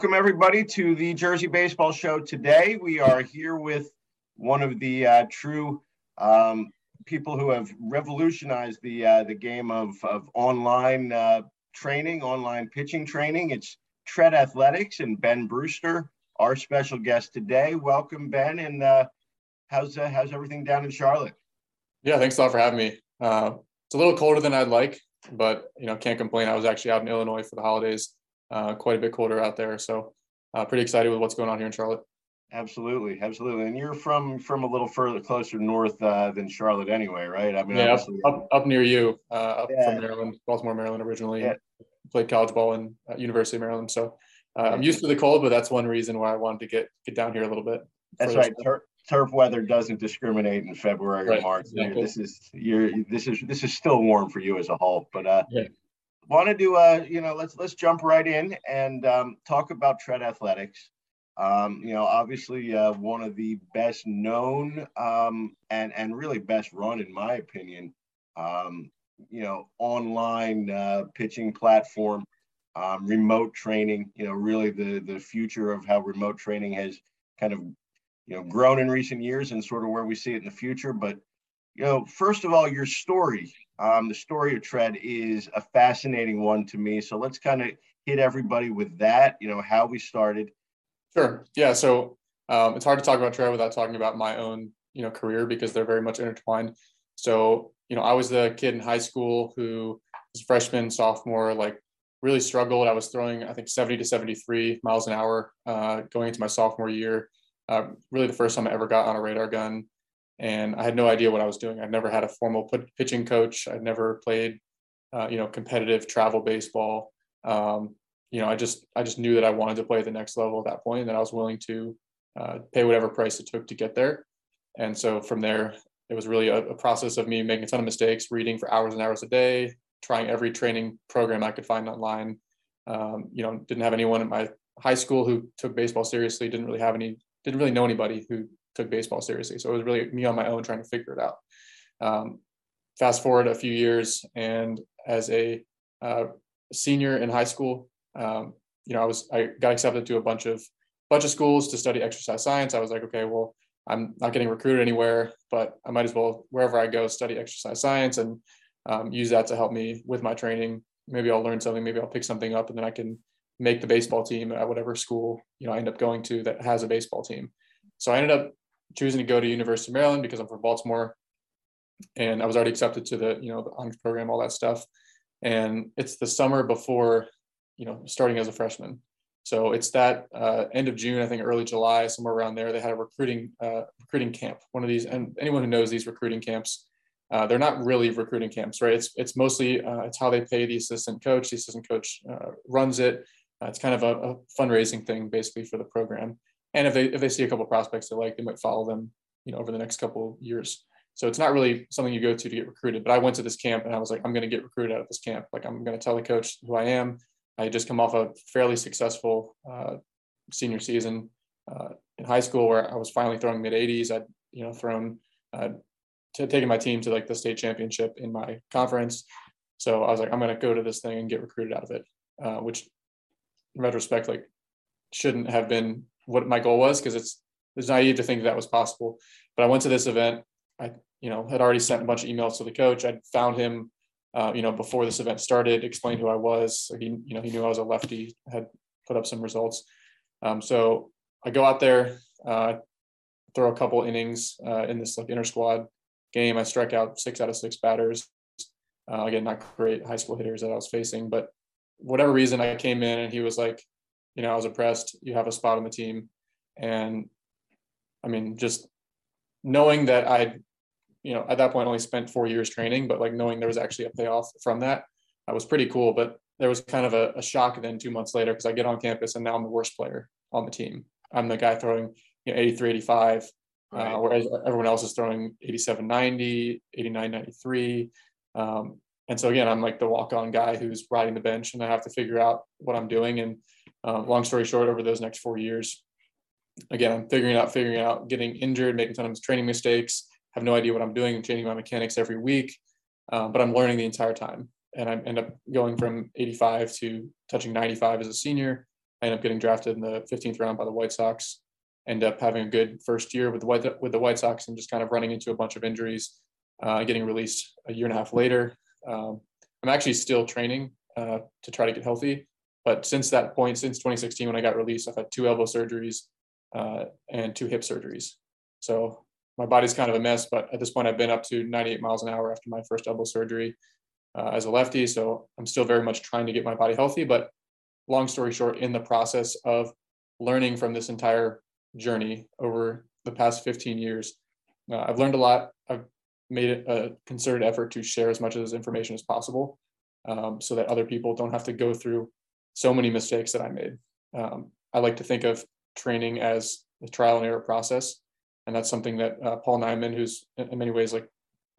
Welcome, everybody, to the Jersey Baseball Show. Today, we are here with one of the uh, true um, people who have revolutionized the uh, the game of, of online uh, training, online pitching training. It's Tread Athletics and Ben Brewster, our special guest today. Welcome, Ben. And uh, how's uh, how's everything down in Charlotte? Yeah, thanks a lot for having me. Uh, it's a little colder than I'd like, but you know, can't complain. I was actually out in Illinois for the holidays uh, quite a bit colder out there. So uh, pretty excited with what's going on here in Charlotte. Absolutely, absolutely. And you're from from a little further closer north uh, than Charlotte, anyway, right? I mean, yeah, up, up, up, near you, uh, up yeah. from Maryland, Baltimore, Maryland, originally. Yeah. Played college ball in uh, University of Maryland, so uh, I'm used to the cold, but that's one reason why I wanted to get get down here a little bit. That's right. Tur- turf weather doesn't discriminate in February right. or March. Exactly. This is you're this is this is still warm for you as a whole, but uh, yeah wanted to do uh, you know let's let's jump right in and um, talk about tread athletics. Um, you know obviously uh, one of the best known um, and and really best run in my opinion um, you know online uh, pitching platform um, remote training you know really the the future of how remote training has kind of you know grown in recent years and sort of where we see it in the future. But you know first of all your story um, the story of Tread is a fascinating one to me. So let's kind of hit everybody with that, you know, how we started. Sure. Yeah. So um, it's hard to talk about Tread without talking about my own, you know, career because they're very much intertwined. So, you know, I was the kid in high school who was freshman, sophomore, like really struggled. I was throwing, I think, 70 to 73 miles an hour uh, going into my sophomore year. Uh, really the first time I ever got on a radar gun and I had no idea what I was doing. I'd never had a formal pitching coach. I'd never played, uh, you know, competitive travel baseball. Um, you know, I just I just knew that I wanted to play at the next level at that point, and that I was willing to uh, pay whatever price it took to get there. And so from there, it was really a, a process of me making a ton of mistakes, reading for hours and hours a day, trying every training program I could find online. Um, you know, didn't have anyone in my high school who took baseball seriously. Didn't really have any. Didn't really know anybody who took baseball seriously. So it was really me on my own trying to figure it out. Um, fast forward a few years, and as a uh, senior in high school, um, you know, I was I got accepted to a bunch of bunch of schools to study exercise science. I was like, okay, well, I'm not getting recruited anywhere, but I might as well wherever I go study exercise science and um, use that to help me with my training. Maybe I'll learn something. Maybe I'll pick something up, and then I can make the baseball team at whatever school you know I end up going to that has a baseball team. So I ended up choosing to go to University of Maryland because I'm from Baltimore, and I was already accepted to the you know the honors program, all that stuff. And it's the summer before, you know, starting as a freshman. So it's that uh, end of June, I think early July, somewhere around there. They had a recruiting uh, recruiting camp. One of these, and anyone who knows these recruiting camps, uh, they're not really recruiting camps, right? It's it's mostly uh, it's how they pay the assistant coach. The assistant coach uh, runs it. Uh, it's kind of a, a, fundraising thing, basically, for the program and if they if they see a couple prospects they like, they might follow them, you know, over the next couple years. So it's not really something you go to to get recruited. But I went to this camp and I was like, I'm going to get recruited out of this camp. Like I'm going to tell the coach who I am. I just come off a fairly successful uh, senior season uh, in high school where I was finally throwing mid 80s. I'd you know thrown uh, to taking my team to like the state championship in my conference. So I was like, I'm going to go to this thing and get recruited out of it, uh, which in retrospect, like shouldn't have been what my goal was because it's it's naive to think that was possible. But I went to this event. I you know had already sent a bunch of emails to the coach. I found him, uh, you know, before this event started. Explained who I was. So he you know he knew I was a lefty. Had put up some results. Um, so I go out there, uh, throw a couple innings uh, in this like inter squad game. I strike out six out of six batters. Uh, again, not great high school hitters that I was facing, but whatever reason I came in and he was like, you know, I was impressed. You have a spot on the team. And I mean, just knowing that I'd, you know, at that point only spent four years training, but like knowing there was actually a payoff from that, that was pretty cool. But there was kind of a, a shock then two months later because I get on campus and now I'm the worst player on the team. I'm the guy throwing you know, 83, 85, uh, right. uh, whereas everyone else is throwing 87, 90, 89, 93. Um, and so again, I'm like the walk-on guy who's riding the bench, and I have to figure out what I'm doing. And uh, long story short, over those next four years, again, I'm figuring out, figuring out, getting injured, making tons of training mistakes, have no idea what I'm doing, changing my mechanics every week, uh, but I'm learning the entire time. And I end up going from 85 to touching 95 as a senior. I end up getting drafted in the 15th round by the White Sox. End up having a good first year with the White with the White Sox and just kind of running into a bunch of injuries, uh, getting released a year and a half later. Um, I'm actually still training uh, to try to get healthy, but since that point, since 2016 when I got released, I've had two elbow surgeries uh, and two hip surgeries. So my body's kind of a mess, but at this point, I've been up to 98 miles an hour after my first elbow surgery uh, as a lefty. So I'm still very much trying to get my body healthy. But long story short, in the process of learning from this entire journey over the past 15 years, uh, I've learned a lot. I've made it a concerted effort to share as much of this information as possible um, so that other people don't have to go through so many mistakes that I made. Um, I like to think of training as a trial and error process. And that's something that uh, Paul Nyman, who's in many ways like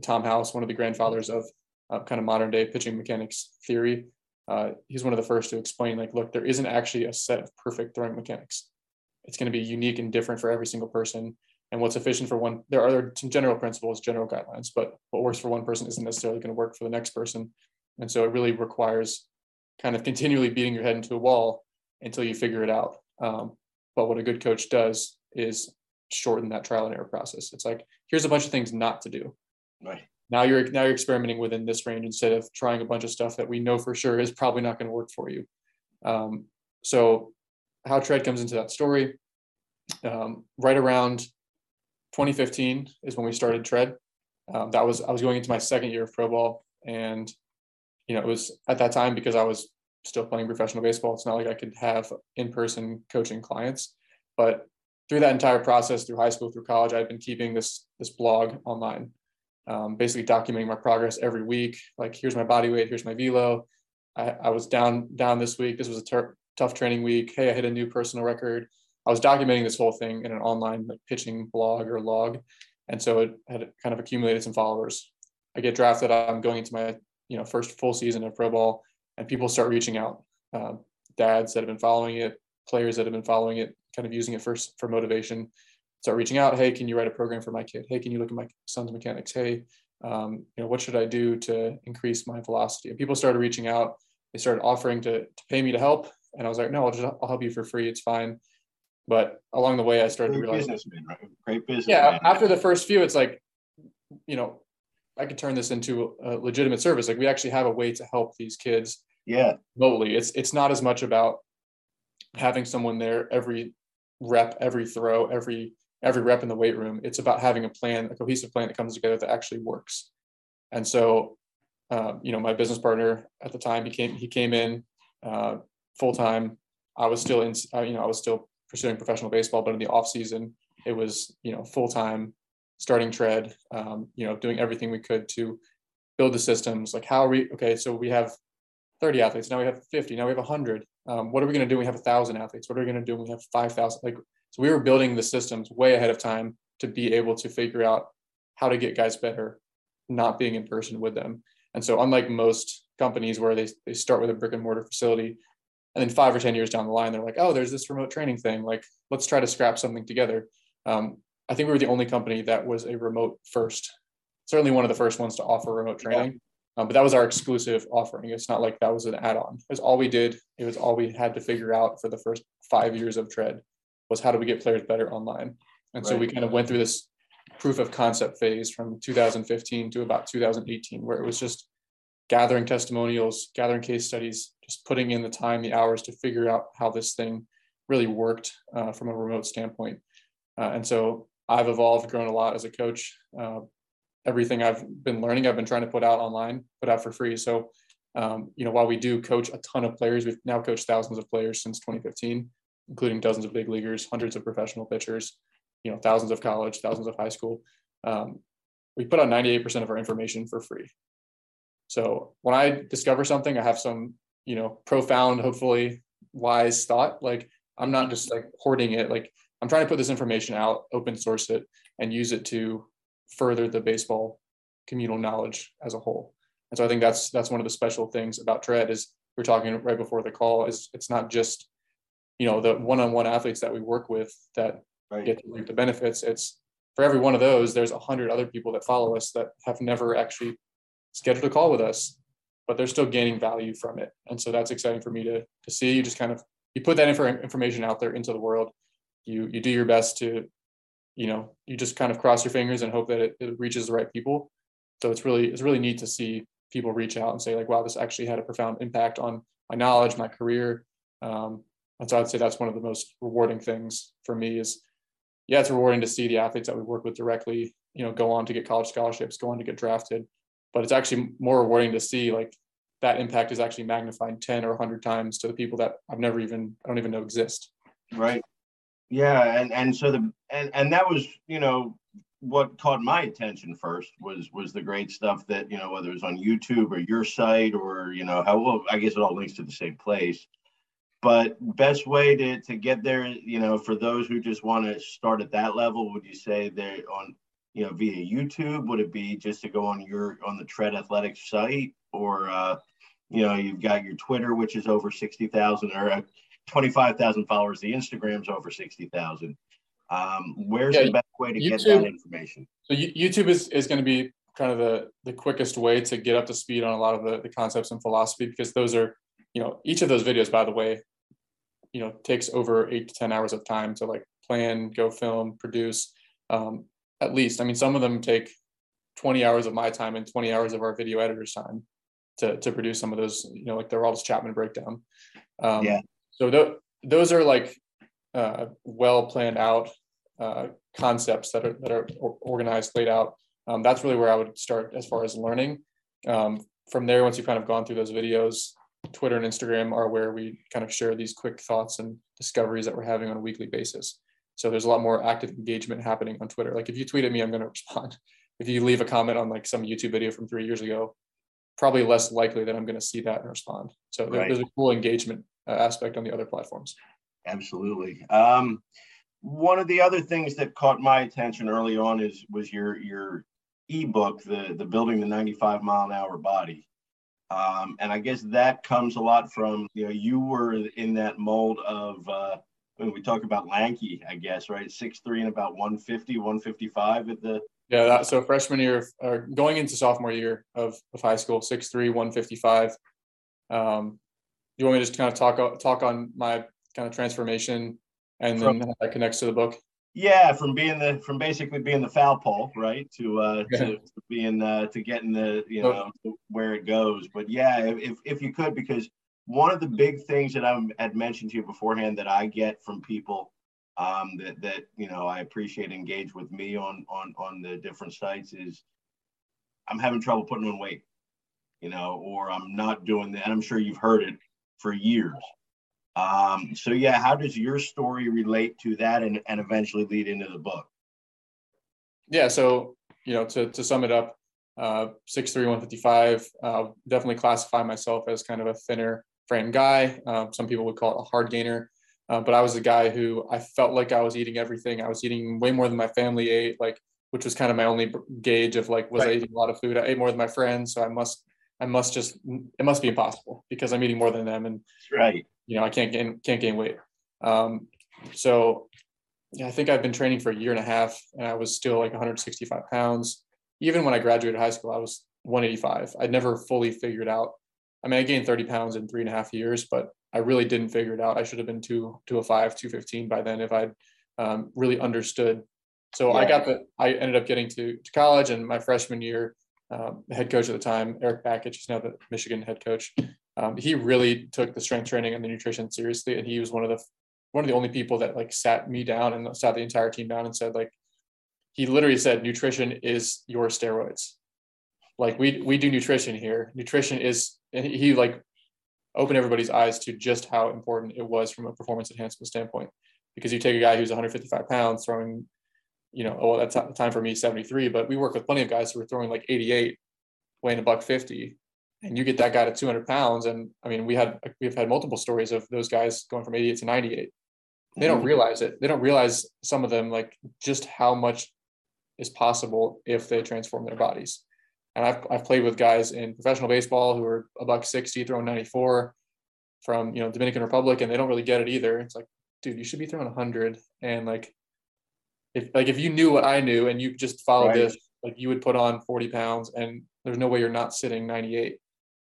Tom House, one of the grandfathers of uh, kind of modern day pitching mechanics theory, uh, he's one of the first to explain like, look, there isn't actually a set of perfect throwing mechanics. It's going to be unique and different for every single person. And what's efficient for one, there are some general principles, general guidelines, but what works for one person isn't necessarily going to work for the next person. And so it really requires kind of continually beating your head into a wall until you figure it out. Um, but what a good coach does is shorten that trial and error process. It's like, here's a bunch of things not to do. Right. Now you're now you're experimenting within this range instead of trying a bunch of stuff that we know for sure is probably not going to work for you. Um, so how tread comes into that story um, right around 2015 is when we started tread um, that was i was going into my second year of pro ball and you know it was at that time because i was still playing professional baseball. It's not like i could have in-person coaching clients. But through that entire process through high school through college i've been keeping this this blog online um, basically documenting my progress every week. Like here's my body weight here's my velo. I, I was down down this week. This was a ter- tough training week. Hey i hit a new personal record. I was documenting this whole thing in an online like, pitching blog or log. And so it had kind of accumulated some followers. I get drafted. I'm going into my you know first full season of pro ball and people start reaching out. Uh, dads that have been following it players that have been following it kind of using it first for motivation start reaching out hey can you write a program for my kid? Hey can you look at my son's mechanics? Hey um, you know what should i do to increase my velocity? And people started reaching out. They started offering to, to pay me to help and i was like no i'll just i'll help you for free. It's fine. But along the way i started Great to realize right? Great business. yeah after the first few it's like you know I could turn this into a legitimate service. Like we actually have a way to help these kids. Yeah. Remotely. It's it's not as much about having someone there every rep, every throw, every every rep in the weight room. It's about having a plan, a cohesive plan that comes together that actually works. And so, uh, you know, my business partner at the time, he came he came in uh, full time. I was still in, uh, you know, I was still pursuing professional baseball, but in the off season, it was you know full time starting tread, um, you know, doing everything we could to build the systems. Like how are we, okay, so we have 30 athletes, now we have 50, now we have 100. Um, what are we going to do we have 1,000 athletes? What are we going to do when we have 5,000? Like, so we were building the systems way ahead of time to be able to figure out how to get guys better, not being in person with them. And so, unlike most companies where they, they start with a brick and mortar facility, and then five or 10 years down the line, they're like, oh, there's this remote training thing. Like, let's try to scrap something together. Um, I think we were the only company that was a remote first. Certainly one of the first ones to offer remote training. Um, but that was our exclusive offering. It's not like that was an add-on. It was all we did. It was all we had to figure out for the first five years of Tread was how do we get players better online. And right. so we kind of went through this proof of concept phase from 2015 to about 2018, where it was just gathering testimonials, gathering case studies, just putting in the time, the hours to figure out how this thing really worked uh, from a remote standpoint. Uh, and so I've evolved, grown a lot as a coach. Uh, everything I've been learning, I've been trying to put out online, put out for free. So, um, you know, while we do coach a ton of players, we've now coached thousands of players since 2015, including dozens of big leaguers, hundreds of professional pitchers, you know, thousands of college, thousands of high school. Um, we put out 98% of our information for free. So when I discover something, I have some, you know, profound, hopefully wise thought. Like I'm not just like hoarding it. Like I'm trying to put this information out, open source it, and use it to further the baseball communal knowledge as a whole. And so I think that's that's one of the special things about Tread is we are talking right before the call is it's not just you know the one-on-one athletes that we work with that right. get to reap the benefits. It's for every one of those, there's a hundred other people that follow us that have never actually scheduled a call with us, but they're still gaining value from it. And so that's exciting for me to to see. You just kind of you put that information out there into the world. You you do your best to, you know, you just kind of cross your fingers and hope that it, it reaches the right people. So it's really it's really neat to see people reach out and say like, wow, this actually had a profound impact on my knowledge, my career. Um, and so I'd say that's one of the most rewarding things for me is, yeah, it's rewarding to see the athletes that we work with directly, you know, go on to get college scholarships, go on to get drafted. But it's actually more rewarding to see like that impact is actually magnified 10 or 100 times to the people that I've never even, I don't even know exist. Right. Yeah. And, and so the, and, and that was, you know, what caught my attention first was was the great stuff that you know whether it was on YouTube or your site or you know how well I guess it all links to the same place. But best way to to get there, you know, for those who just want to start at that level, would you say they on you know via YouTube? Would it be just to go on your on the Tread Athletics site or uh, you know you've got your Twitter, which is over sixty thousand or uh, twenty five thousand followers. The Instagram's over sixty thousand. Um, where's yeah, the best way to YouTube, get that information? So YouTube is, is going to be kind of the, the quickest way to get up to speed on a lot of the, the concepts and philosophy because those are, you know, each of those videos, by the way, you know, takes over eight to 10 hours of time to like plan, go film, produce, um, at least. I mean, some of them take 20 hours of my time and 20 hours of our video editor's time to, to produce some of those, you know, like the Aroldis Chapman breakdown. Um, yeah. So th- those are like uh, well planned out uh, concepts that are that are organized, laid out. Um, that's really where I would start as far as learning. Um, from there, once you've kind of gone through those videos, Twitter and Instagram are where we kind of share these quick thoughts and discoveries that we're having on a weekly basis. So there's a lot more active engagement happening on Twitter. Like if you tweet at me, I'm going to respond. If you leave a comment on like some YouTube video from three years ago, probably less likely that I'm going to see that and respond. So right. there's a cool engagement aspect on the other platforms. Absolutely. Um, one of the other things that caught my attention early on is was your your ebook, the the building the 95 mile an hour body. Um, and I guess that comes a lot from you know you were in that mold of uh, when we talk about lanky, I guess right, six three and about 150, 155 at the yeah. That, so freshman year or going into sophomore year of, of high school, six three, 155. Um, you want me to just kind of talk talk on my kind of transformation and from, then that connects to the book? Yeah from being the from basically being the foul pole right to uh yeah. to, to, being uh to getting the you know oh. where it goes. But yeah if if you could because one of the big things that i had mentioned to you beforehand that i get from people um that that you know i appreciate engage with me on on on the different sites is i'm having trouble putting on weight you know or i'm not doing that. And i'm sure you've heard it for years um, so yeah, how does your story relate to that and, and eventually lead into the book? Yeah, so you know, to, to sum it up, uh, 6'3", 155, uh, definitely classify myself as kind of a thinner frame guy. Uh, some people would call it a hard gainer. Uh, but I was a guy who I felt like I was eating everything. I was eating way more than my family ate, like which was kind of my only gauge of like was right. I eating a lot of food. I ate more than my friends, so I must I must just it must be impossible because I'm eating more than them. And right, you know, I can't gain can't gain weight. Um, so yeah, I think I've been training for a year and a half, and I was still like 165 pounds. Even when I graduated high school, I was 185. I'd never fully figured out. I mean, I gained 30 pounds in three and a half years, but I really didn't figure it out. I should have been two, 205, 215 by then if I'd um, really understood. So yeah. I got the, I ended up getting to, to college and my freshman year, um, head coach at the time, Eric Bakich, he's now the Michigan head coach um, he really took the strength training and the nutrition seriously. And he was one of the one of the only people that like sat me down and sat the entire team down and said like he literally said nutrition is your steroids. Like we we do nutrition here. Nutrition is and he like opened everybody's eyes to just how important it was from a performance enhancement standpoint. Because you take a guy who's 155 pounds throwing you know oh that's the time for me 73 but we work with plenty of guys who are throwing like 88 weighing a buck 50 and you get that guy to 200 pounds and i mean we had we've had multiple stories of those guys going from 88 to 98 they don't realize it. They don't realize some of them like just how much is possible if they transform their bodies. And i've, I've played with guys in professional baseball who are a buck 60 throwing 94 from you know dominican republic and they don't really get it either. It's like dude you should be throwing 100 and like if like if you knew what i knew and you just followed right. this like you would put on 40 pounds and there's no way you're not sitting 98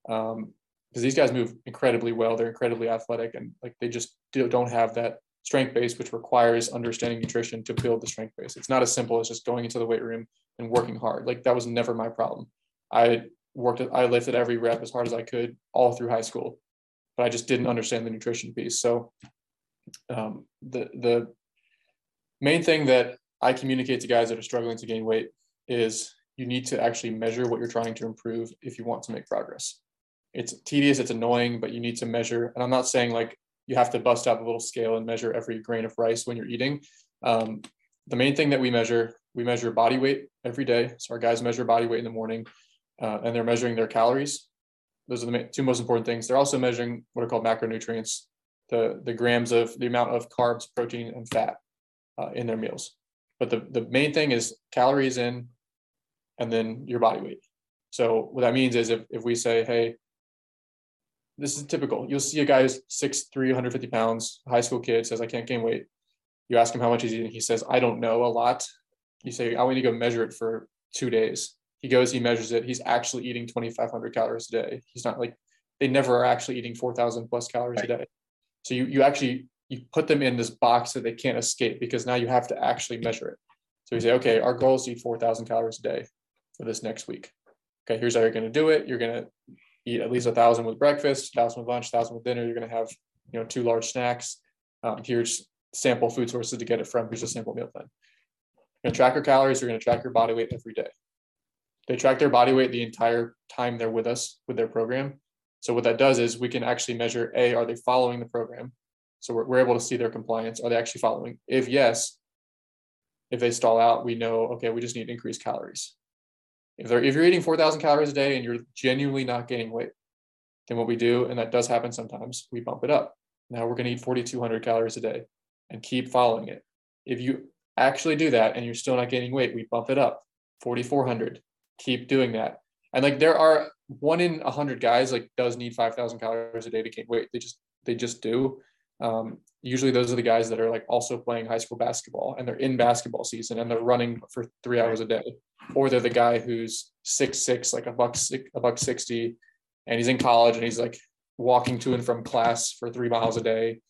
um, because these guys move incredibly well. They're incredibly athletic and like they just don't have that strength base, which requires understanding nutrition to build the strength base. It's not as simple as just going into the weight room and working hard. Like that was never my problem. I worked, I lifted every rep as hard as I could all through high school, but I just didn't understand the nutrition piece. So um, the the main thing that I communicate to guys that are struggling to gain weight is you need to actually measure what you're trying to improve if you want to make progress. It's tedious, it's annoying, but you need to measure. And I'm not saying like you have to bust out a little scale and measure every grain of rice when you're eating. Um, the main thing that we measure, we measure body weight every day. So our guys measure body weight in the morning uh, and they're measuring their calories. Those are the two most important things. They're also measuring what are called macronutrients, the, the grams of the amount of carbs, protein, and fat uh, in their meals. But the, the main thing is calories in and then your body weight. So what that means is if, if we say, hey, this is typical. You'll see a guy who's 6'3", 150 pounds, high school kid says, I can't gain weight. You ask him how much he's eating. He says, I don't know a lot. You say, I want you to go measure it for two days. He goes, he measures it. He's actually eating 2,500 calories a day. He's not like, they never are actually eating 4,000 plus calories right. a day. So you, you actually, you put them in this box that they can't escape because now you have to actually measure it. So you say, okay, our goal is to eat 4,000 calories a day for this next week. Okay, here's how you're going to do it. You're going to eat at least a thousand with breakfast, thousand with lunch, thousand with dinner. You're going to have, you know, two large snacks. Um, here's sample food sources to get it from. Here's a sample meal plan. You're going to track your calories. You're going to track your body weight every day. They track their body weight the entire time they're with us with their program. So what that does is we can actually measure a are they following the program? So we're, we're able to see their compliance. Are they actually following? If yes, if they stall out, we know okay, we just need to increase calories. If they're if you're eating 4,000 calories a day and you're genuinely not gaining weight, then what we do, and that does happen sometimes, we bump it up. Now we're going to eat 4,200 calories a day and keep following it. If you actually do that and you're still not gaining weight, we bump it up 4,400. Keep doing that. And like there are one in a hundred guys like does need 5,000 calories a day to gain weight. They just they just do. Um, usually those are the guys that are like also playing high school basketball and they're in basketball season and they're running for three hours a day or they're the guy who's six six, like a buck a buck sixty, and he's in college and he's like walking to and from class for three miles a day.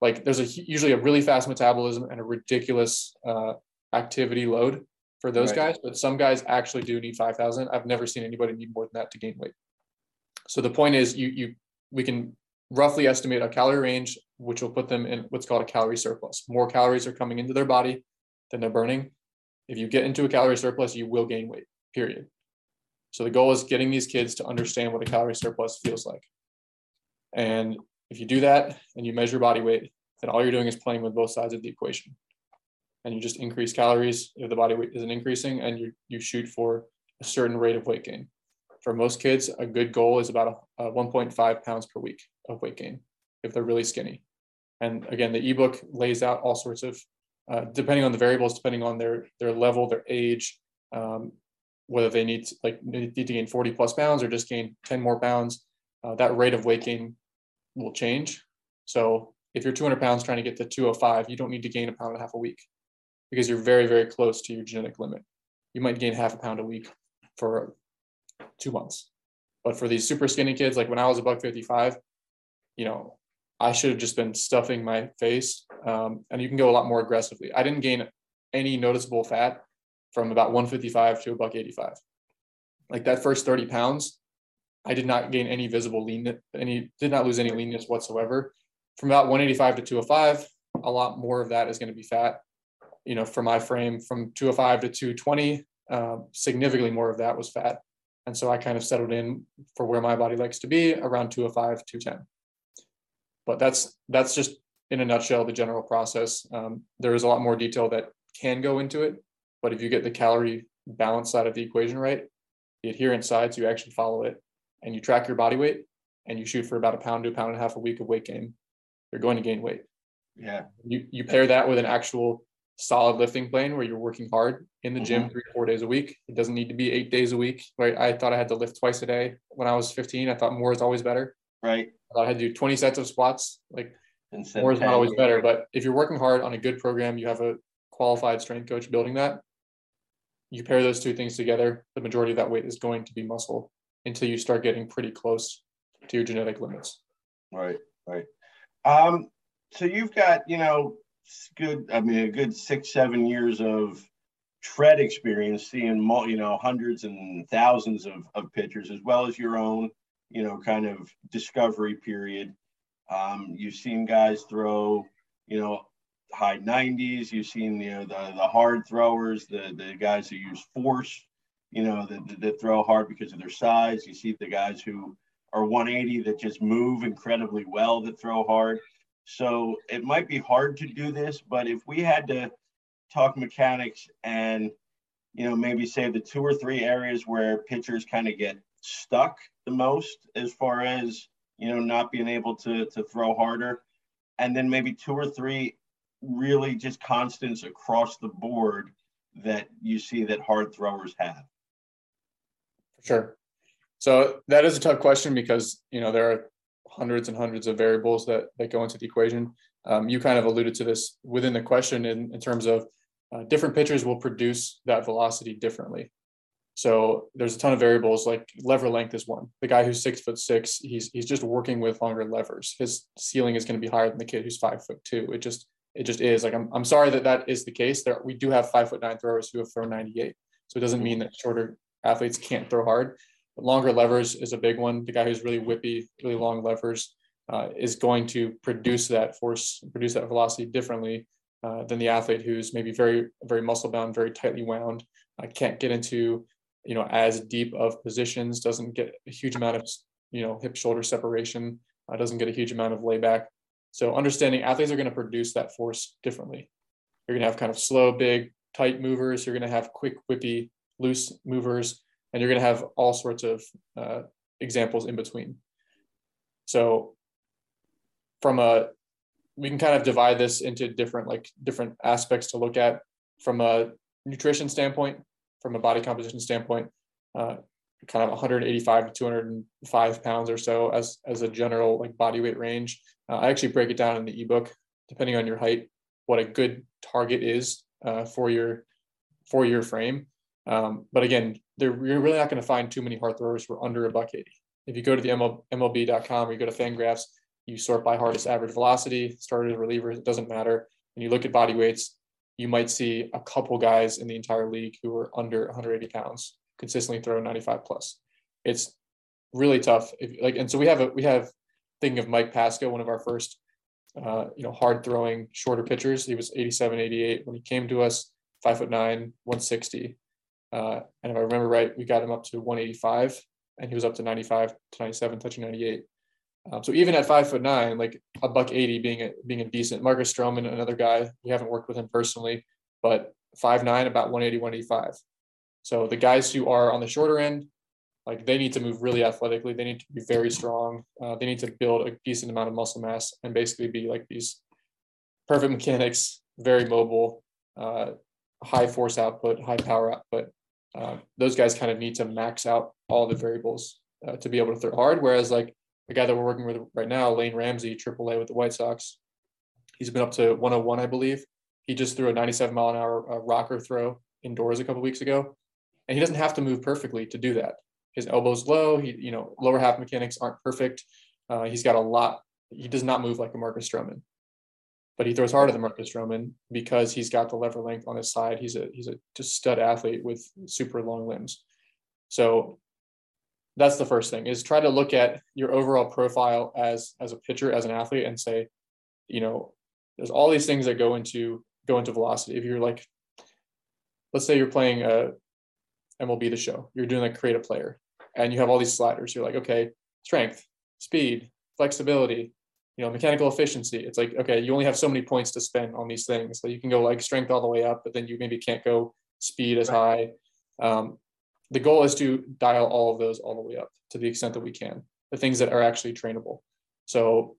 Like there's a usually a really fast metabolism and a ridiculous uh, activity load for those right. guys, but some guys actually do need five thousand. I've never seen anybody need more than that to gain weight. So the point is, you you we can roughly estimate a calorie range, which will put them in what's called a calorie surplus. More calories are coming into their body than they're burning, if you get into a calorie surplus, you will gain weight, period. So the goal is getting these kids to understand what a calorie surplus feels like. And if you do that and you measure body weight, then all you're doing is playing with both sides of the equation. And you just increase calories if the body weight isn't increasing, and you, you shoot for a certain rate of weight gain. For most kids, a good goal is about a, a 1.5 pounds per week of weight gain if they're really skinny. And again, the ebook lays out all sorts of uh, depending on the variables, depending on their their level, their age, um, whether they need to, like need to gain 40 plus pounds or just gain 10 more pounds, uh, that rate of weight gain will change. So if you're 200 pounds trying to get to 205, you don't need to gain a pound and a half a week because you're very very close to your genetic limit. You might gain half a pound a week for two months, but for these super skinny kids, like when I was a buck 55, you know, I should have just been stuffing my face. Um, and you can go a lot more aggressively. I didn't gain any noticeable fat from about 155 to a buck 85. Like that first 30 pounds, I did not gain any visible lean, any did not lose any leanness whatsoever. From about 185 to 205, a lot more of that is going to be fat. You know, for my frame, from 205 to 220, uh, significantly more of that was fat. And so I kind of settled in for where my body likes to be around 205, 210 but that's that's just in a nutshell the general process. Um, there is a lot more detail that can go into it, but if you get the calorie balance side of the equation right, the adherence sides, you actually follow it and you track your body weight and you shoot for about a pound to a pound and a half a week of weight gain, you're going to gain weight. Yeah. You you pair that with an actual solid lifting plan where you're working hard in the gym mm-hmm. three to four days a week. It doesn't need to be eight days a week. Right. I thought I had to lift twice a day when I was 15. I thought more is always better. Right. I had to do 20 sets of squats. Like Instead more is not always better, but if you're working hard on a good program, you have a qualified strength coach building that. You pair those two things together, the majority of that weight is going to be muscle until you start getting pretty close to your genetic limits. Right, right. Um, so you've got, you know, good, I mean, a good six, seven years of tread experience, seeing, you know, hundreds and thousands of, of pitchers, as well as your own, you know, kind of discovery period. Um, you've seen guys throw, you know, high 90s. You've seen, you know, the, the hard throwers, the, the guys who use force, you know, that, that throw hard because of their size. You see the guys who are 180 that just move incredibly well that throw hard. So it might be hard to do this, but if we had to talk mechanics and you know maybe say the two or three areas where pitchers kind of get stuck the most as far as you know not being able to to throw harder and then maybe two or three really just constants across the board that you see that hard throwers have. Sure. So that is a tough question because you know there are hundreds and hundreds of variables that that go into the equation. Um, you kind of alluded to this within the question in, in terms of uh, different pitchers will produce that velocity differently. So there's a ton of variables. Like lever length is one. The guy who's six foot six, he's he's just working with longer levers. His ceiling is going to be higher than the kid who's five foot two. It just it just is. Like I'm I'm sorry that that is the case. There we do have five foot nine throwers who have thrown 98. So it doesn't mean that shorter athletes can't throw hard longer levers is a big one. The guy who's really whippy, really long levers uh, is going to produce that force, produce that velocity differently uh, than the athlete who's maybe very, very muscle bound, very tightly wound, uh, can't get into, you know, as deep of positions, doesn't get a huge amount of, you know, hip shoulder separation, uh, doesn't get a huge amount of layback. So understanding athletes are going to produce that force differently. You're going to have kind of slow, big, tight movers. You're going to have quick, whippy, loose movers and you're going to have all sorts of uh, examples in between. So from a, we can kind of divide this into different, like different aspects to look at from a nutrition standpoint, from a body composition standpoint, uh, kind of 185 to 205 pounds or so as, as a general like body weight range. Uh, I actually break it down in the ebook, depending on your height, what a good target is uh, for your, for your frame. Um, but again, you're really not going to find too many hard throwers who are under a buck 80. If you go to the ML, MLB.com or you go to Fangraphs, you sort by hardest average velocity, started relievers, it doesn't matter. And you look at body weights, you might see a couple guys in the entire league who are under 180 pounds, consistently throw 95 plus. It's really tough. If, like, and so we have a we have thinking of Mike Pasco, one of our first, uh, you know, hard throwing shorter pitchers. He was 87, 88 when he came to us, five foot nine, 160. Uh, and if I remember right, we got him up to 185 and he was up to 95 to 97, touching 98. Um, so even at five foot nine, like a buck 80 being a, being a decent, Marcus Stroman, another guy, we haven't worked with him personally, but five nine, about 180, 185. So the guys who are on the shorter end, like they need to move really athletically. They need to be very strong. Uh, they need to build a decent amount of muscle mass and basically be like these perfect mechanics, very mobile, uh, high force output, high power output. Uh, those guys kind of need to max out all the variables uh, to be able to throw hard. Whereas like the guy that we're working with right now, Lane Ramsey, AAA with the White Sox, he's been up to 101, I believe. He just threw a 97 mile an hour uh, rocker throw indoors a couple weeks ago, and he doesn't have to move perfectly to do that. His elbow's low. He, you know, lower half mechanics aren't perfect. Uh, he's got a lot. He does not move like a Marcus Stroman but he throws harder than Marcus Stroman because he's got the lever length on his side. He's a he's a just stud athlete with super long limbs. So that's the first thing is try to look at your overall profile as as a pitcher as an athlete and say, you know, there's all these things that go into go into velocity. If you're like, let's say you're playing uh, a MLB the show, you're doing like create a player, and you have all these sliders. You're like, okay, strength, speed, flexibility, you know mechanical efficiency. It's like okay you only have so many points to spend on these things. So you can go like strength all the way up but then you maybe can't go speed as high. Um, the goal is to dial all of those all the way up to the extent that we can the things that are actually trainable. So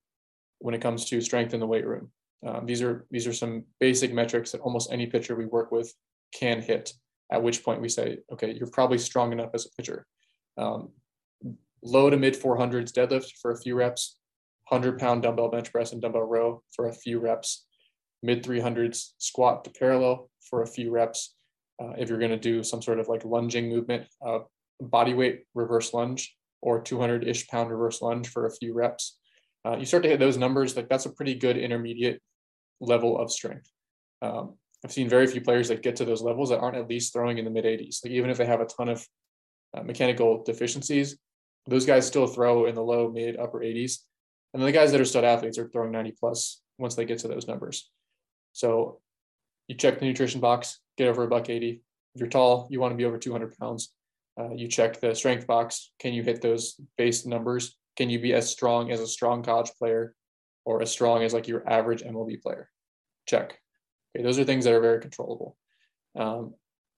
when it comes to strength in the weight room um, these are these are some basic metrics that almost any pitcher we work with can hit at which point we say okay you're probably strong enough as a pitcher. Um, low to mid 400s deadlift for a few reps 100 pound dumbbell bench press and dumbbell row for a few reps, mid 300s squat to parallel for a few reps. Uh, if you're going to do some sort of like lunging movement, uh, body weight reverse lunge or 200 ish pound reverse lunge for a few reps. Uh, you start to hit those numbers, like that's a pretty good intermediate level of strength. Um, I've seen very few players that get to those levels that aren't at least throwing in the mid 80s. Like even if they have a ton of uh, mechanical deficiencies, those guys still throw in the low, mid, upper 80s. And then the guys that are stud athletes are throwing 90 plus once they get to those numbers. So you check the nutrition box, get over a buck 80. If you're tall, you want to be over 200 pounds. Uh, you check the strength box. Can you hit those base numbers? Can you be as strong as a strong college player or as strong as like your average MLB player? Check. Okay, those are things that are very controllable. Um,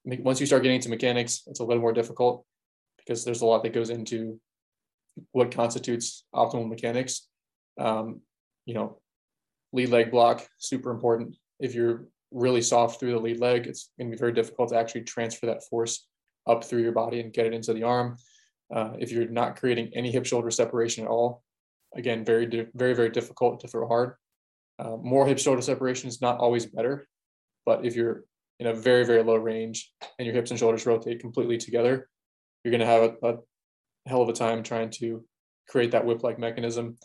once you start getting into mechanics, it's a little more difficult because there's a lot that goes into what constitutes optimal mechanics. Um, you know, lead leg block, super important. If you're really soft through the lead leg, it's going to be very difficult to actually transfer that force up through your body and get it into the arm. Uh, if you're not creating any hip shoulder separation at all, again, very, very, very difficult to throw hard. Uh, more hip shoulder separation is not always better, but if you're in a very, very low range and your hips and shoulders rotate completely together, you're going to have a, a, hell of a time trying to create that whip like mechanism.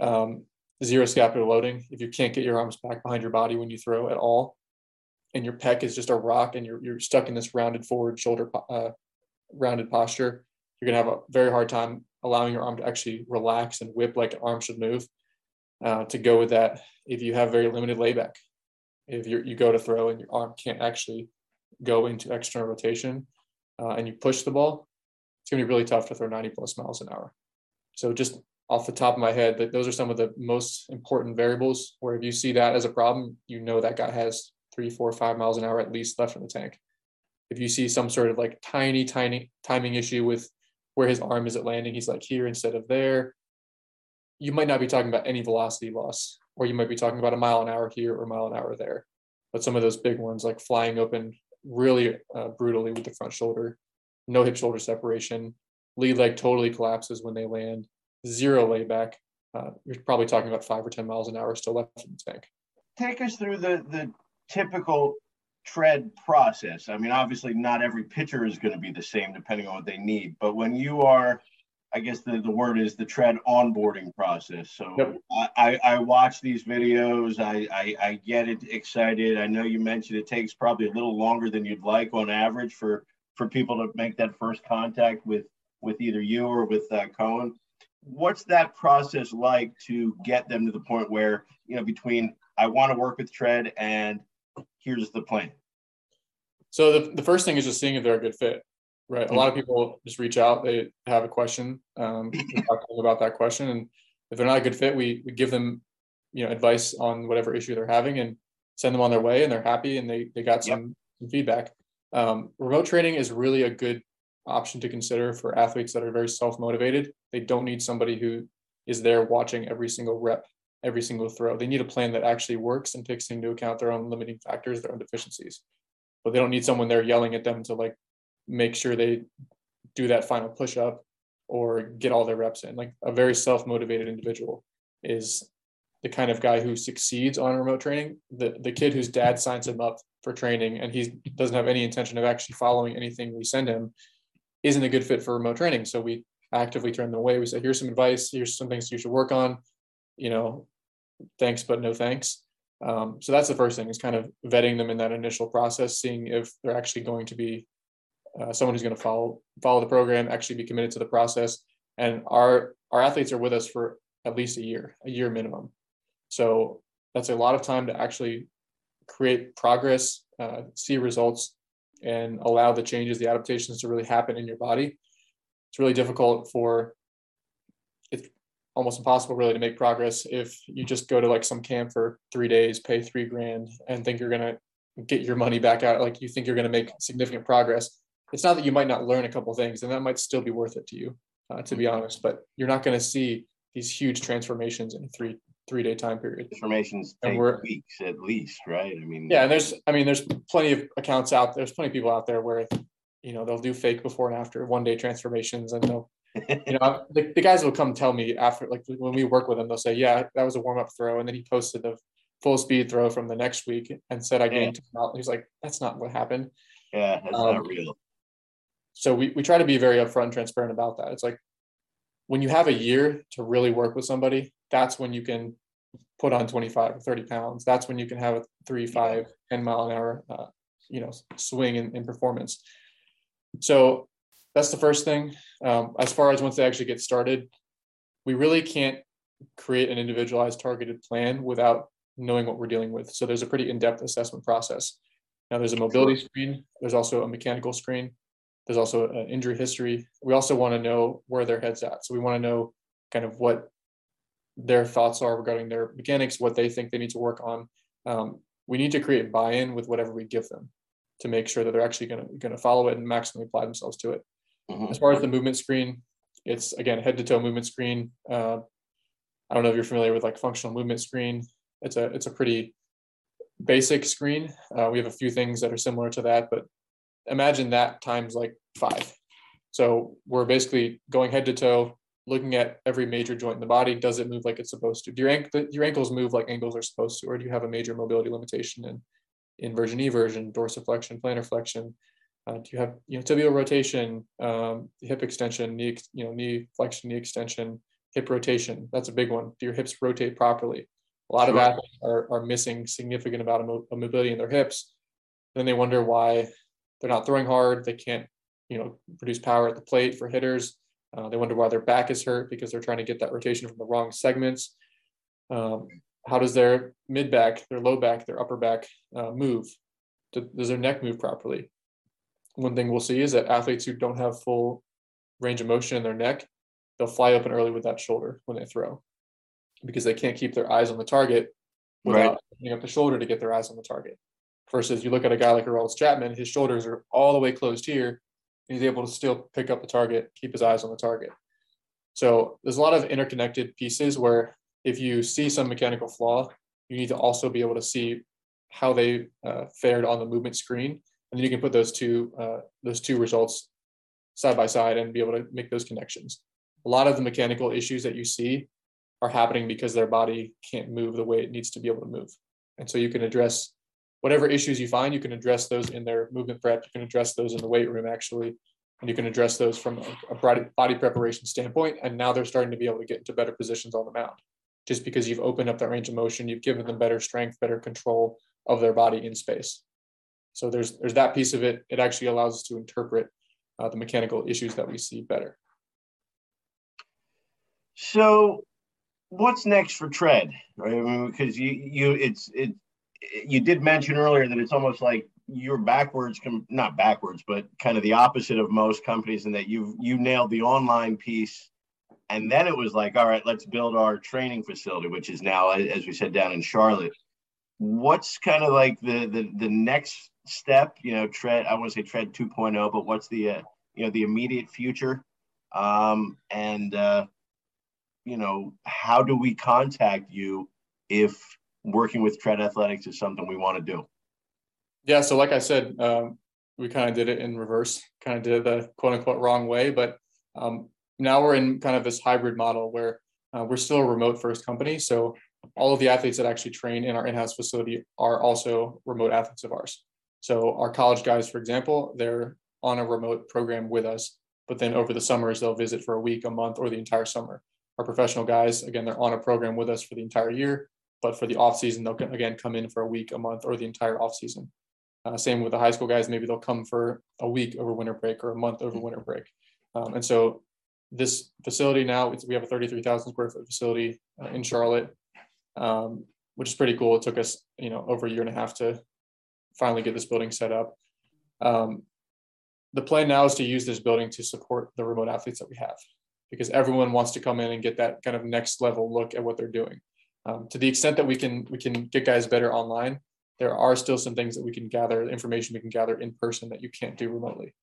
Um, zero scapular loading. If you can't get your arms back behind your body when you throw at all, and your pec is just a rock and you're, you're stuck in this rounded forward shoulder, uh, rounded posture, you're going to have a very hard time allowing your arm to actually relax and whip like an arm should move. Uh, to go with that, if you have very limited layback, if you you go to throw and your arm can't actually go into external rotation uh, and you push the ball, it's going to be really tough to throw 90 plus miles an hour. So just off the top of my head, that those are some of the most important variables where if you see that as a problem, you know that guy has three, four, five miles an hour at least left in the tank. If you see some sort of like tiny, tiny timing issue with where his arm is at landing, he's like here instead of there, you might not be talking about any velocity loss, or you might be talking about a mile an hour here or a mile an hour there. But some of those big ones, like flying open really uh, brutally with the front shoulder, no hip shoulder separation, lead leg totally collapses when they land, zero layback, uh, you're probably talking about five or 10 miles an hour still left in the tank. Take us through the, the typical tread process. I mean, obviously, not every pitcher is going to be the same depending on what they need, but when you are, I guess the, the word is the tread onboarding process. So yep. I, I, watch these videos, I, I, I get it excited. I know you mentioned it takes probably a little longer than you'd like on average for, for people to make that first contact with, with either you or with uh, Cohen what's that process like to get them to the point where you know between i want to work with tread and here's the plan so the, the first thing is just seeing if they're a good fit right mm-hmm. a lot of people just reach out they have a question um, about that question and if they're not a good fit we, we give them you know advice on whatever issue they're having and send them on their way and they're happy and they, they got some, yep. some feedback um, remote training is really a good option to consider for athletes that are very self-motivated. They don't need somebody who is there watching every single rep, every single throw. They need a plan that actually works and takes into account their own limiting factors, their own deficiencies. But they don't need someone there yelling at them to like make sure they do that final push up or get all their reps in. Like a very self-motivated individual is the kind of guy who succeeds on remote training. The the kid whose dad signs him up for training and he doesn't have any intention of actually following anything we send him isn't a good fit for remote training. So we actively turn them away. We say, here's some advice, here's some things you should work on. You know, thanks, but no thanks. Um, so that's the first thing is kind of vetting them in that initial process, seeing if they're actually going to be uh, someone who's going to follow follow the program, actually be committed to the process. And our our athletes are with us for at least a year, a year minimum. So that's a lot of time to actually create progress, uh, see results, and allow the changes, the adaptations to really happen in your body. It's really difficult for it's almost impossible really to make progress if you just go to like some camp for three days, pay three grand, and think you're gonna get your money back out. Like you think you're gonna make significant progress. It's not that you might not learn a couple things, and that might still be worth it to you, uh, to be honest. But you're not going to see these huge transformations in three three day time period. Transformations and take weeks at least, right? I mean, yeah, and there's, I mean, there's plenty of accounts out. There. There's plenty of people out there where, you know, they'll do fake before and after one day transformations, and they'll, you know, the, the guys will come tell me after, like when we work with them, they'll say, yeah, that was a warm up throw, and then he posted the full speed throw from the next week and said I gained. Yeah. He's like, that's not what happened. Yeah, that's um, not real. So we, we try to be very upfront and transparent about that. It's like when you have a year to really work with somebody, that's when you can put on 25 or 30 pounds. That's when you can have a three, five, 10 mile an hour, uh, you know, swing in, in performance. So that's the first thing. Um, as far as once they actually get started, we really can't create an individualized targeted plan without knowing what we're dealing with. So there's a pretty in-depth assessment process. Now there's a mobility screen. There's also a mechanical screen. There's also an injury history. We also want to know where their head's at. So we want to know kind of what their thoughts are regarding their mechanics, what they think they need to work on. Um, we need to create buy-in with whatever we give them to make sure that they're actually going to going to follow it and maximally apply themselves to it. Mm-hmm. As far as the movement screen, it's again head to toe movement screen. Uh, I don't know if you're familiar with like functional movement screen. It's a it's a pretty basic screen. Uh, we have a few things that are similar to that, but imagine that times like five. So we're basically going head to toe, looking at every major joint in the body. Does it move like it's supposed to? Do your, ankle, your ankles move like ankles are supposed to, or do you have a major mobility limitation in inversion, eversion, dorsiflexion, plantar flexion? Uh, do you have you know tibial rotation, um, hip extension, knee you know knee flexion, knee extension, hip rotation? That's a big one. Do your hips rotate properly? A lot sure. of athletes are, are missing significant amount of, mo- of mobility in their hips. Then they wonder why they're not throwing hard. They can't, you know, produce power at the plate for hitters. Uh, they wonder why their back is hurt because they're trying to get that rotation from the wrong segments. Um, how does their mid back, their low back, their upper back uh, move? Does their neck move properly? One thing we'll see is that athletes who don't have full range of motion in their neck, they'll fly open early with that shoulder when they throw because they can't keep their eyes on the target without right. opening up the shoulder to get their eyes on the target. Versus you look at a guy like Aroldis Chapman, his shoulders are all the way closed here, and he's able to still pick up the target, keep his eyes on the target. So there's a lot of interconnected pieces where if you see some mechanical flaw, you need to also be able to see how they uh, fared on the movement screen, and then you can put those two uh, those two results side by side and be able to make those connections. A lot of the mechanical issues that you see are happening because their body can't move the way it needs to be able to move. And so you can address whatever issues you find, you can address those in their movement prep. You can address those in the weight room actually, and you can address those from a, body preparation standpoint. And now they're starting to be able to get into better positions on the mound, just because you've opened up that range of motion, you've given them better strength, better control of their body in space. So there's there's that piece of it. It actually allows us to interpret uh, the mechanical issues that we see better. So what's next for tread right I mean, because you you it's it you did mention earlier that it's almost like you're backwards not backwards but kind of the opposite of most companies in that you you nailed the online piece and then it was like all right let's build our training facility which is now as we said down in charlotte. What's kind of like the the, the next step? You know tread i want to say tread 2.0 but what's the uh, you know the immediate future? Um and uh you know, how do we contact you if working with Tread Athletics is something we want to do? Yeah, so like I said, um, we kind of did it in reverse, kind of did the quote unquote wrong way, but um, now we're in kind of this hybrid model where uh, we're still a remote first company. So all of the athletes that actually train in our in-house facility are also remote athletes of ours. So our college guys, for example, they're on a remote program with us, but then over the summers they'll visit for a week, a month, or the entire summer. Our professional guys, again, they're on a program with us for the entire year, but for the off season, they'll again come in for a week, a month, or the entire off season. Uh, same with the high school guys. Maybe they'll come for a week over winter break or a month over winter break. Um, and so this facility now, we have a 33,000 square foot facility uh, in Charlotte, um, which is pretty cool. It took us, you know, over a year and a half to finally get this building set up. Um, the plan now is to use this building to support the remote athletes that we have because everyone wants to come in and get that kind of next level look at what they're doing. Um, to the extent that we can we can get guys better online, there are still some things that we can gather, information we can gather in person that you can't do remotely.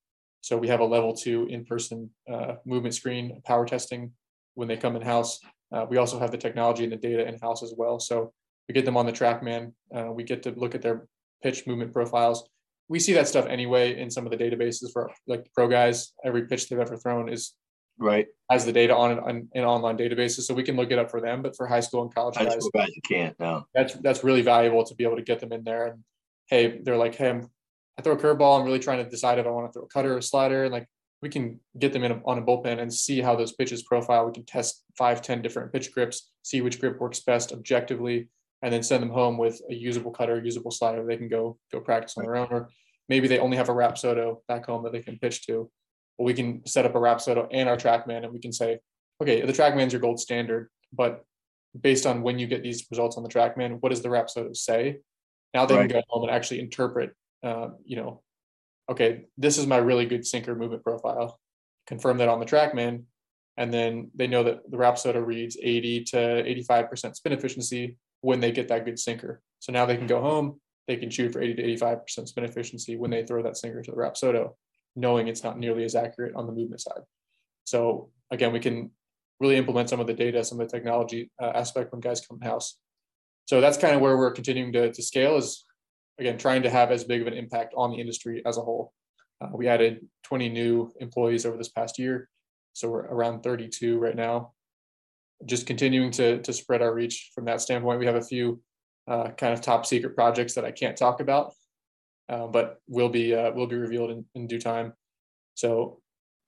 So we have a level two in-person uh, movement screen power testing when they come in house. Uh, we also have the technology and the data in house as well. So we get them on the TrackMan. Uh, we get to look at their pitch movement profiles. We see that stuff anyway in some of the databases for like the pro guys. Every pitch they've ever thrown is right has the data on an, in online databases so we can look it up for them but for high school and college high guys, school guys you can't no that's that's really valuable to be able to get them in there and hey they're like hey I'm, i throw a curveball i'm really trying to decide if i want to throw a cutter or a slider and like we can get them in a, on a bullpen and see how those pitches profile. We can test five, ten different pitch grips, see which grip works best objectively, and then send them home with a usable cutter, usable slider. They can go go practice on their own, or maybe they only have a Rapsodo back home that they can pitch to. But we can set up a Rapsodo and our TrackMan, and we can say, okay, the TrackMan's your gold standard, but based on when you get these results on the TrackMan, what does the Rapsodo say? Now they right. can go home and actually interpret, uh, you know, okay, this is my really good sinker movement profile. Confirm that on the TrackMan, and then they know that the Rapsodo reads 80 to 85% spin efficiency when they get that good sinker. So now they can go home, they can shoot for 80 to 85% spin efficiency when they throw that sinker to the Rapsodo, knowing it's not nearly as accurate on the movement side. So again, we can really implement some of the data, some of the technology uh, aspect when guys come in house. So that's kind of where we're continuing to, to scale is again, trying to have as big of an impact on the industry as a whole. Uh, we added 20 new employees over this past year. So we're around 32 right now. Just continuing to, to spread our reach from that standpoint. We have a few uh, kind of top secret projects that I can't talk about, uh, but will be uh, will be revealed in, in due time. So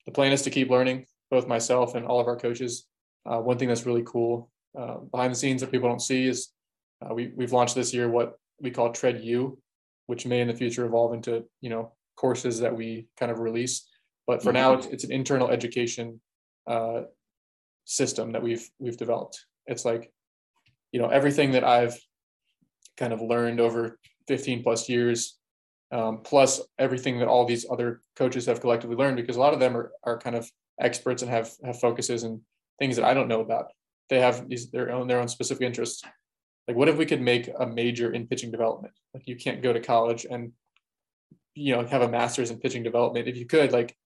the plan is to keep learning, both myself and all of our coaches. Uh, one thing that's really cool uh, behind the scenes that people don't see is we we've launched this year what we call Tread U, which may in the future evolve into you know courses that we kind of release. But for mm-hmm. now, it's, it's an internal education uh, system that we've we've developed. It's like you know everything that I've kind of learned over 15 plus years, um, plus everything that all these other coaches have collectively learned, because a lot of them are are kind of experts and have have focuses and things that I don't know about. They have these their own their own specific interests like what if we could make a major in pitching development? Like you can't go to college and you know have a master's in pitching development. If you could like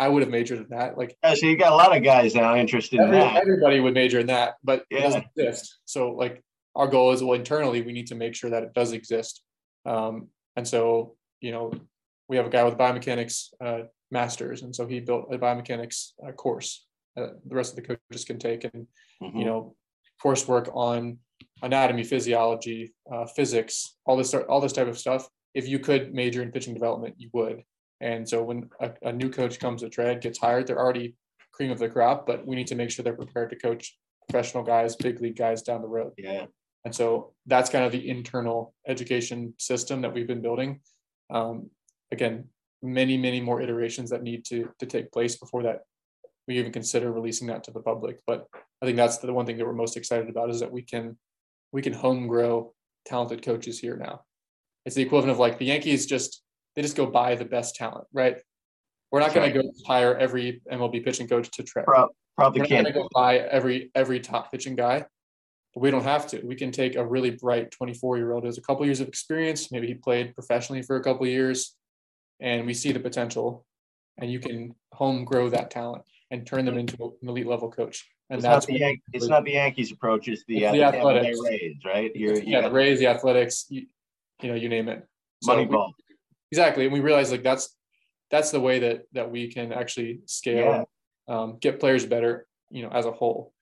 i would have majored in that. Like yeah, so you got a lot of guys now interested every, in that. everybody would major in that but yeah. it doesn't exist. So like our goal is well internally we need to make sure that it does exist. Um, and so you know we have a guy with biomechanics uh, masters and so he built a biomechanics uh, course uh, the rest of the coaches can take and mm-hmm. you know coursework on anatomy, physiology, uh, physics, all this all this type of stuff. If you could major in pitching development, you would. And so when a, a new coach comes to Tread, gets hired, they're already cream of the crop, but we need to make sure they're prepared to coach professional guys, big league guys down the road. Yeah. And so that's kind of the internal education system that we've been building. Um, again, many, many more iterations that need to to take place before that we even consider releasing that to the public. But I think that's the one thing that we're most excited about is that we can we can home grow talented coaches here now. It's the equivalent of like the Yankees just they just go buy the best talent, right? We're not going to go hire every MLB pitching coach to Tread. Probably We're can't go buy every every top pitching guy, but we don't have to. We can take a really bright 24 year old who has a couple years of experience. Maybe he played professionally for a couple years, and we see the potential, and you can home grow that talent and turn them into an elite level coach. And it's that's not the Yan- it's not the Yankees approach. It's the, it's uh, the, athletics, Rays, right? You're, you yeah, the Rays, the Athletics, you, you, know, you name it. So Moneyball. Exactly, and we realize like that's that's the way that that we can actually scale, yeah. um, get players better, you know, as a whole,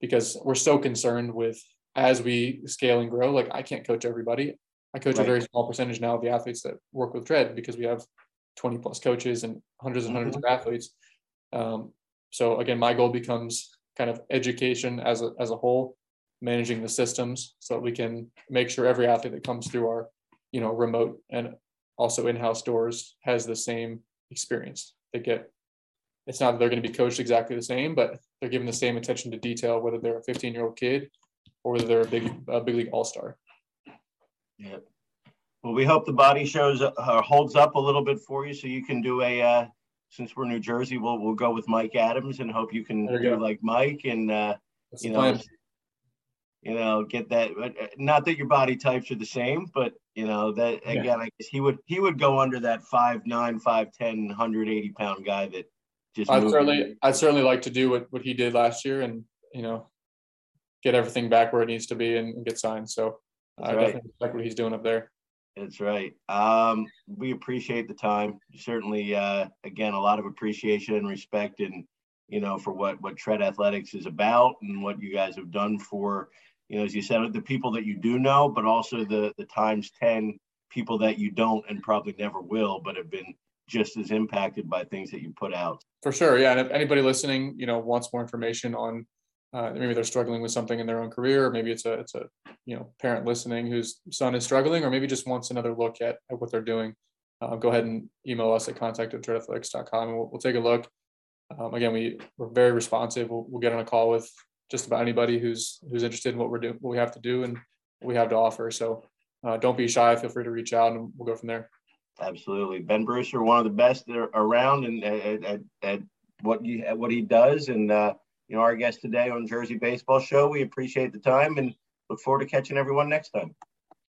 because we're so concerned with as we scale and grow. Like I can't coach everybody. I coach right. a very small percentage now of the athletes that work with Tread because we have 20 plus coaches and hundreds and 100s mm-hmm. of athletes. Um, so again, my goal becomes kind of education as a, as a whole, managing the systems so that we can make sure every athlete that comes through our, you know, remote and also in-house doors has the same experience. They get, it's not that they're going to be coached exactly the same, but they're given the same attention to detail, whether they're a 15 year old kid or whether they're a big, a big league all-star. Yeah. Well, we hope the body shows uh, holds up a little bit for you, so you can do a uh, since we're New Jersey, we'll we'll go with Mike Adams and hope you can do go. like Mike and uh, you know, you know, get that. Uh, not that your body types are the same, but you know that yeah. again, I guess he would he would go under that five nine, five ten, 180 pound guy that just. I'd certainly I'd certainly like to do what what he did last year, and you know, get everything back where it needs to be and, and get signed. So I right. definitely like what he's doing up there. That's right. Um, we appreciate the time. Certainly, uh, again, a lot of appreciation and respect, and you know, for what what Tread Athletics is about and what you guys have done for, you know, as you said, the people that you do know, but also the the times ten people that you don't and probably never will, but have been just as impacted by things that you put out. For sure, yeah. And if anybody listening, you know, wants more information on uh, maybe they're struggling with something in their own career, or maybe it's a it's a you know parent listening whose son is struggling, or maybe just wants another look at, at what they're doing. Uh, go ahead and email us at contact at and we'll, we'll take a look. Um, again, we, we're very responsive. We'll, we'll, get on a call with just about anybody who's who's interested in what we're doing, what we have to do, and what we have to offer. So uh, don't be shy. Feel free to reach out, and we'll go from there. Absolutely, Ben Brewster, one of the best around, and at, at, at what you what he does, and uh, you know our guest today on Jersey Baseball Show. We appreciate the time and look forward to catching everyone next time.